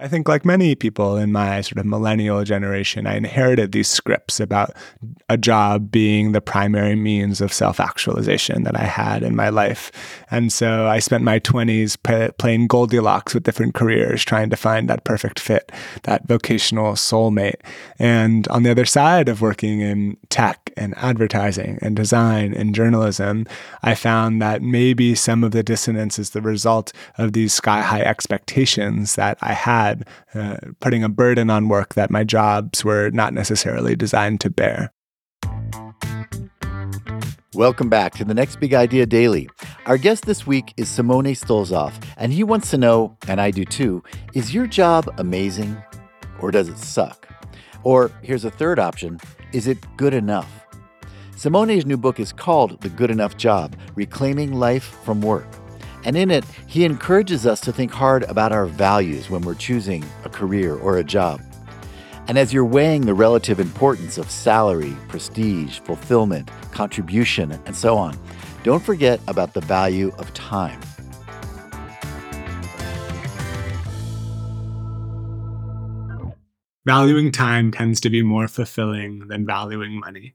I think, like many people in my sort of millennial generation, I inherited these scripts about a job being the primary means of self actualization that I had in my life. And so I spent my 20s p- playing Goldilocks with different careers, trying to find that perfect fit, that vocational soulmate. And on the other side of working in tech and advertising and design and journalism, I found that maybe some of the dissonance is the result of these sky high expectations that I had uh, putting a burden on work that my jobs were not necessarily designed to bear. Welcome back to the Next Big Idea Daily. Our guest this week is Simone Stolzoff, and he wants to know, and I do too, is your job amazing or does it suck? Or here's a third option is it good enough? Simone's new book is called The Good Enough Job Reclaiming Life from Work. And in it, he encourages us to think hard about our values when we're choosing a career or a job. And as you're weighing the relative importance of salary, prestige, fulfillment, contribution, and so on, don't forget about the value of time. Valuing time tends to be more fulfilling than valuing money.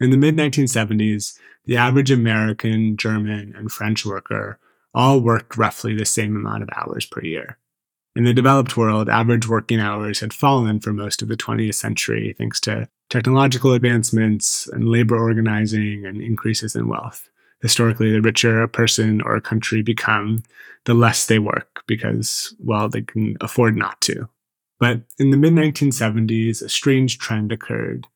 In the mid 1970s, the average American, German, and French worker all worked roughly the same amount of hours per year. In the developed world, average working hours had fallen for most of the 20th century thanks to technological advancements and labor organizing and increases in wealth. Historically, the richer a person or a country become, the less they work because, well, they can afford not to. But in the mid 1970s, a strange trend occurred.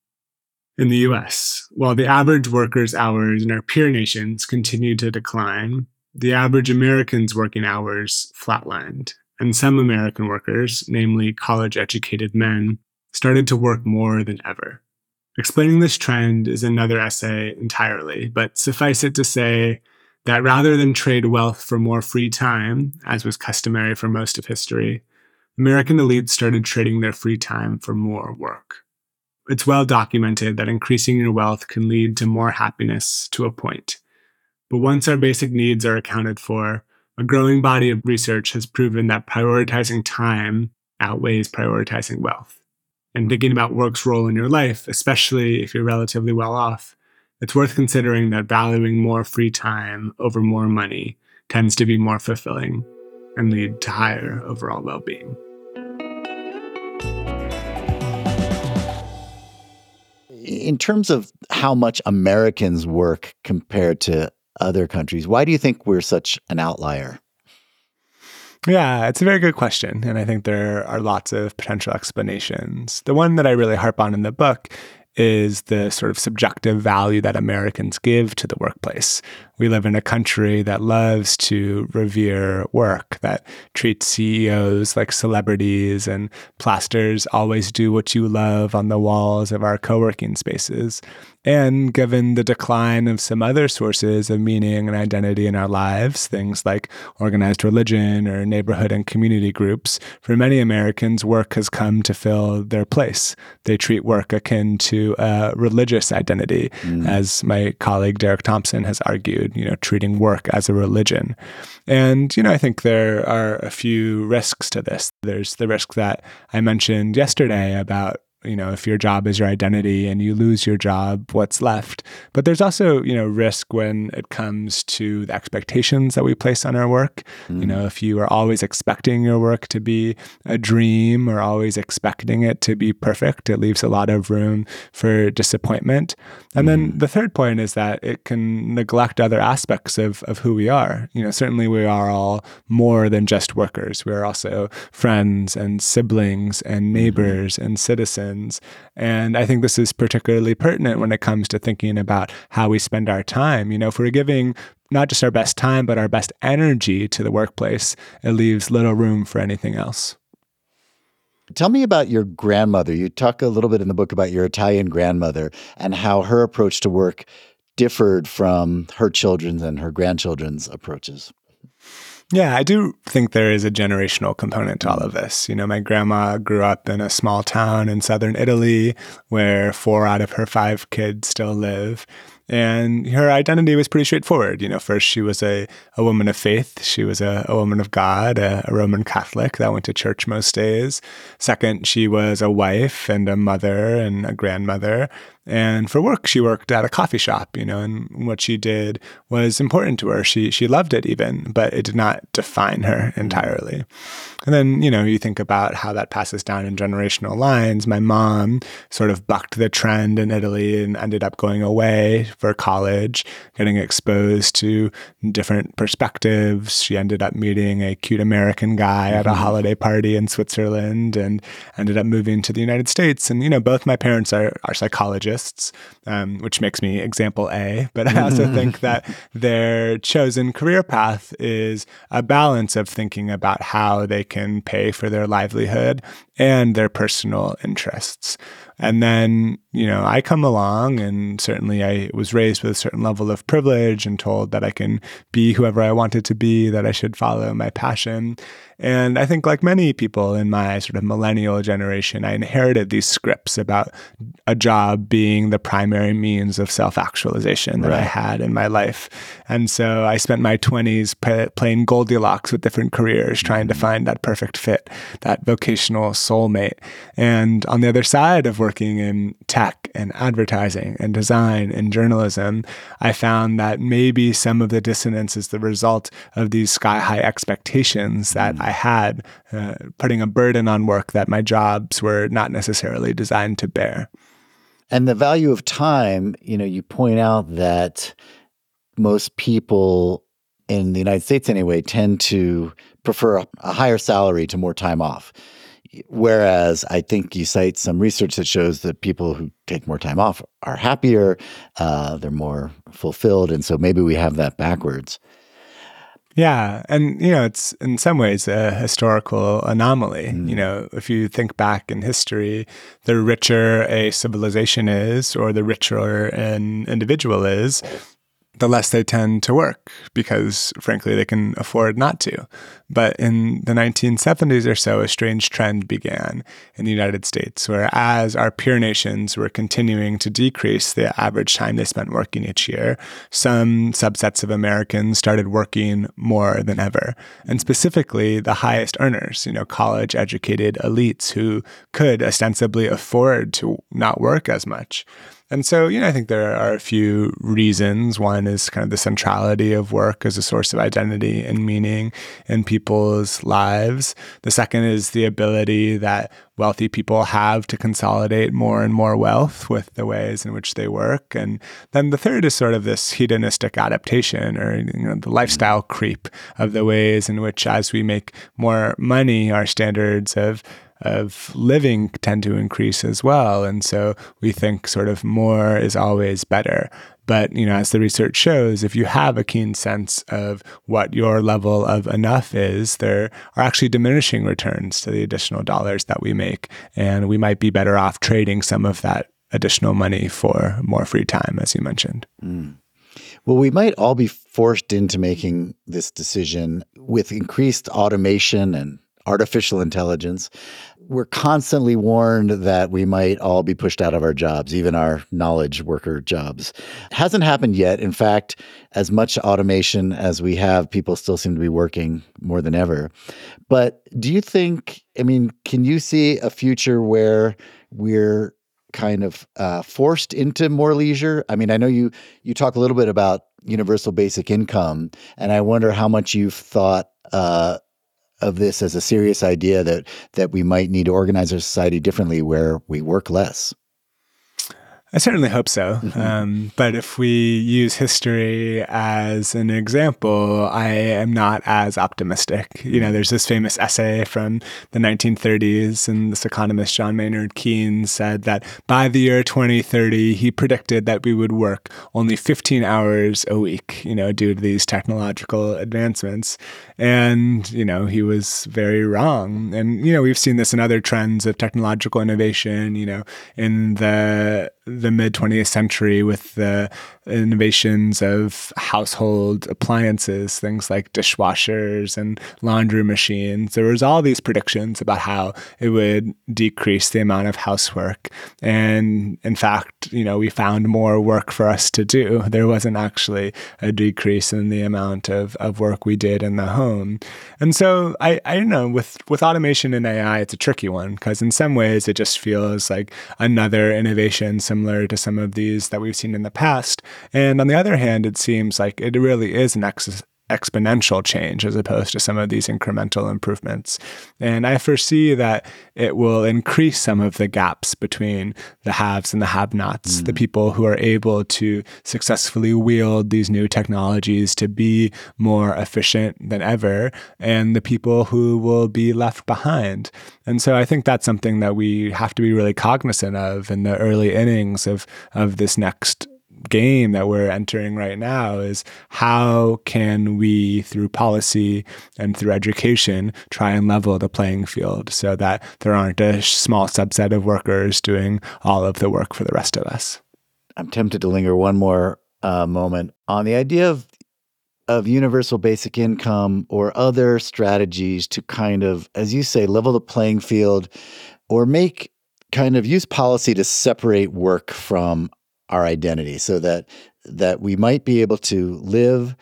In the US, while the average worker's hours in our peer nations continued to decline, the average American's working hours flatlined, and some American workers, namely college educated men, started to work more than ever. Explaining this trend is another essay entirely, but suffice it to say that rather than trade wealth for more free time, as was customary for most of history, American elites started trading their free time for more work. It's well documented that increasing your wealth can lead to more happiness to a point. But once our basic needs are accounted for, a growing body of research has proven that prioritizing time outweighs prioritizing wealth. And thinking about work's role in your life, especially if you're relatively well off, it's worth considering that valuing more free time over more money tends to be more fulfilling and lead to higher overall well being. In terms of how much Americans work compared to other countries. Why do you think we're such an outlier? Yeah, it's a very good question. And I think there are lots of potential explanations. The one that I really harp on in the book is the sort of subjective value that Americans give to the workplace. We live in a country that loves to revere work, that treats CEOs like celebrities, and plasters always do what you love on the walls of our co working spaces. And given the decline of some other sources of meaning and identity in our lives, things like organized religion or neighborhood and community groups, for many Americans, work has come to fill their place. They treat work akin to a religious identity, mm. as my colleague Derek Thompson has argued, you know, treating work as a religion. And, you know, I think there are a few risks to this. There's the risk that I mentioned yesterday about you know if your job is your identity and you lose your job what's left but there's also you know risk when it comes to the expectations that we place on our work mm. you know if you are always expecting your work to be a dream or always expecting it to be perfect it leaves a lot of room for disappointment and mm. then the third point is that it can neglect other aspects of of who we are you know certainly we are all more than just workers we are also friends and siblings and mm-hmm. neighbors mm. and citizens and I think this is particularly pertinent when it comes to thinking about how we spend our time. You know, if we're giving not just our best time, but our best energy to the workplace, it leaves little room for anything else. Tell me about your grandmother. You talk a little bit in the book about your Italian grandmother and how her approach to work differed from her children's and her grandchildren's approaches. Yeah, I do think there is a generational component to all of this. You know, my grandma grew up in a small town in southern Italy where four out of her five kids still live. And her identity was pretty straightforward. You know, first she was a, a woman of faith. She was a, a woman of God, a, a, Roman Catholic that went to church most days. Second, she was a wife and a mother and a grandmother. And for work, she worked at a coffee shop, you know, and what she did was important to her. She she loved it even, but it did not define her entirely. And then, you know, you think about how that passes down in generational lines. My mom sort of bucked the trend in Italy and ended up going away for college, getting exposed to different perspectives. She ended up meeting a cute American guy at a mm-hmm. holiday party in Switzerland and ended up moving to the United States. And, you know, both my parents are, are psychologists, um, which makes me example A. But I also think that their chosen career path is a balance of thinking about how they can pay for their livelihood and their personal interests. And then, you know, I come along and certainly I was raised with a certain level of privilege and told that I can be whoever I wanted to be, that I should follow my passion. And I think, like many people in my sort of millennial generation, I inherited these scripts about a job being the primary means of self actualization that right. I had in my life. And so I spent my 20s p- playing Goldilocks with different careers, trying to find that perfect fit, that vocational soulmate. And on the other side of working in tech and advertising and design and journalism, I found that maybe some of the dissonance is the result of these sky high expectations that mm. I had, uh, putting a burden on work that my jobs were not necessarily designed to bear. And the value of time, you know, you point out that most people in the United States, anyway, tend to prefer a, a higher salary to more time off. Whereas I think you cite some research that shows that people who take more time off are happier, uh, they're more fulfilled. And so maybe we have that backwards. Yeah. And, you know, it's in some ways a historical anomaly. Mm. You know, if you think back in history, the richer a civilization is, or the richer an individual is, the less they tend to work because, frankly, they can afford not to. But in the 1970s or so, a strange trend began in the United States, where as our peer nations were continuing to decrease the average time they spent working each year, some subsets of Americans started working more than ever. And specifically, the highest earners, you know, college educated elites who could ostensibly afford to not work as much. And so, you know, I think there are a few reasons. One is kind of the centrality of work as a source of identity and meaning in people's lives. The second is the ability that wealthy people have to consolidate more and more wealth with the ways in which they work. And then the third is sort of this hedonistic adaptation or you know, the lifestyle creep of the ways in which as we make more money, our standards of of living tend to increase as well. And so we think sort of more is always better. But, you know, as the research shows, if you have a keen sense of what your level of enough is, there are actually diminishing returns to the additional dollars that we make. And we might be better off trading some of that additional money for more free time, as you mentioned. Mm. Well, we might all be forced into making this decision with increased automation and artificial intelligence. We're constantly warned that we might all be pushed out of our jobs, even our knowledge worker jobs. Hasn't happened yet. In fact, as much automation as we have, people still seem to be working more than ever. But do you think, I mean, can you see a future where we're kind of uh, forced into more leisure? I mean, I know you you talk a little bit about universal basic income, and I wonder how much you've thought uh, of this as a serious idea that that we might need to organize our society differently where we work less. I certainly hope so. Mm-hmm. Um, but if we use history as an example, I am not as optimistic. You know, there's this famous essay from the 1930s, and this economist, John Maynard Keynes, said that by the year 2030, he predicted that we would work only 15 hours a week, you know, due to these technological advancements. And, you know, he was very wrong. And, you know, we've seen this in other trends of technological innovation, you know, in the the mid 20th century with the innovations of household appliances, things like dishwashers and laundry machines. There was all these predictions about how it would decrease the amount of housework. And in fact, you know, we found more work for us to do. There wasn't actually a decrease in the amount of, of work we did in the home. And so I, I don't know, with, with automation and AI, it's a tricky one because in some ways it just feels like another innovation similar to some of these that we've seen in the past. And on the other hand, it seems like it really is an ex- exponential change as opposed to some of these incremental improvements. And I foresee that it will increase some of the gaps between the haves and the have nots, mm. the people who are able to successfully wield these new technologies to be more efficient than ever, and the people who will be left behind. And so I think that's something that we have to be really cognizant of in the early innings of, of this next game that we're entering right now is how can we through policy and through education try and level the playing field so that there aren't a small subset of workers doing all of the work for the rest of us? I'm tempted to linger one more uh, moment on the idea of of universal basic income or other strategies to kind of as you say level the playing field or make kind of use policy to separate work from our identity so that that we might be able to live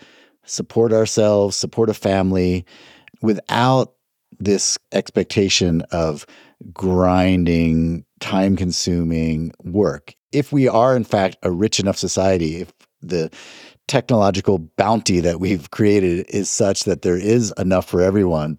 support ourselves support a family without this expectation of grinding time consuming work. If we are in fact a rich enough society if the technological bounty that we've created is such that there is enough for everyone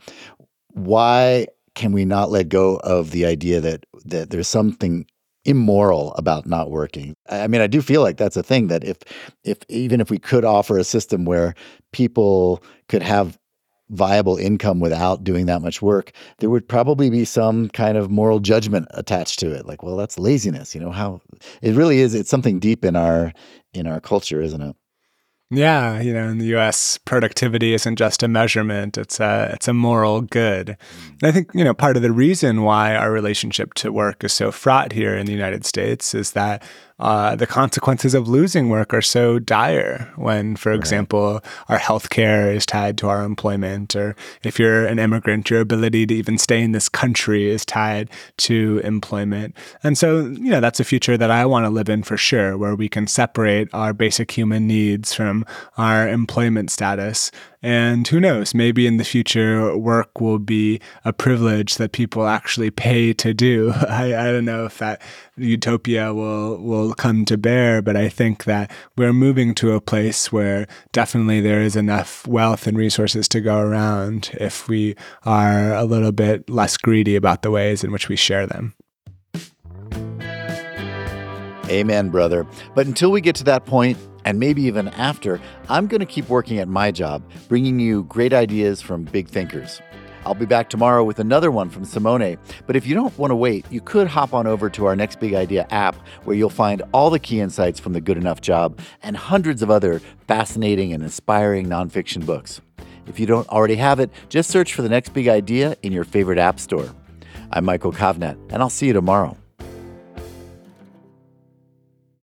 why can we not let go of the idea that that there's something immoral about not working. I mean, I do feel like that's a thing that if if even if we could offer a system where people could have viable income without doing that much work, there would probably be some kind of moral judgment attached to it. Like, well, that's laziness, you know, how it really is it's something deep in our in our culture, isn't it? Yeah, you know, in the U.S., productivity isn't just a measurement; it's a it's a moral good. Mm. And I think you know part of the reason why our relationship to work is so fraught here in the United States is that uh, the consequences of losing work are so dire when, for right. example, our healthcare is tied to our employment, or if you're an immigrant, your ability to even stay in this country is tied to employment. And so, you know, that's a future that I want to live in for sure, where we can separate our basic human needs from our employment status and who knows, maybe in the future, work will be a privilege that people actually pay to do. I, I don't know if that utopia will, will come to bear, but I think that we're moving to a place where definitely there is enough wealth and resources to go around if we are a little bit less greedy about the ways in which we share them. Amen, brother. But until we get to that point, and maybe even after, I'm going to keep working at my job, bringing you great ideas from big thinkers. I'll be back tomorrow with another one from Simone. But if you don't want to wait, you could hop on over to our Next Big Idea app, where you'll find all the key insights from the Good Enough Job and hundreds of other fascinating and inspiring nonfiction books. If you don't already have it, just search for the Next Big Idea in your favorite app store. I'm Michael Kovnat, and I'll see you tomorrow.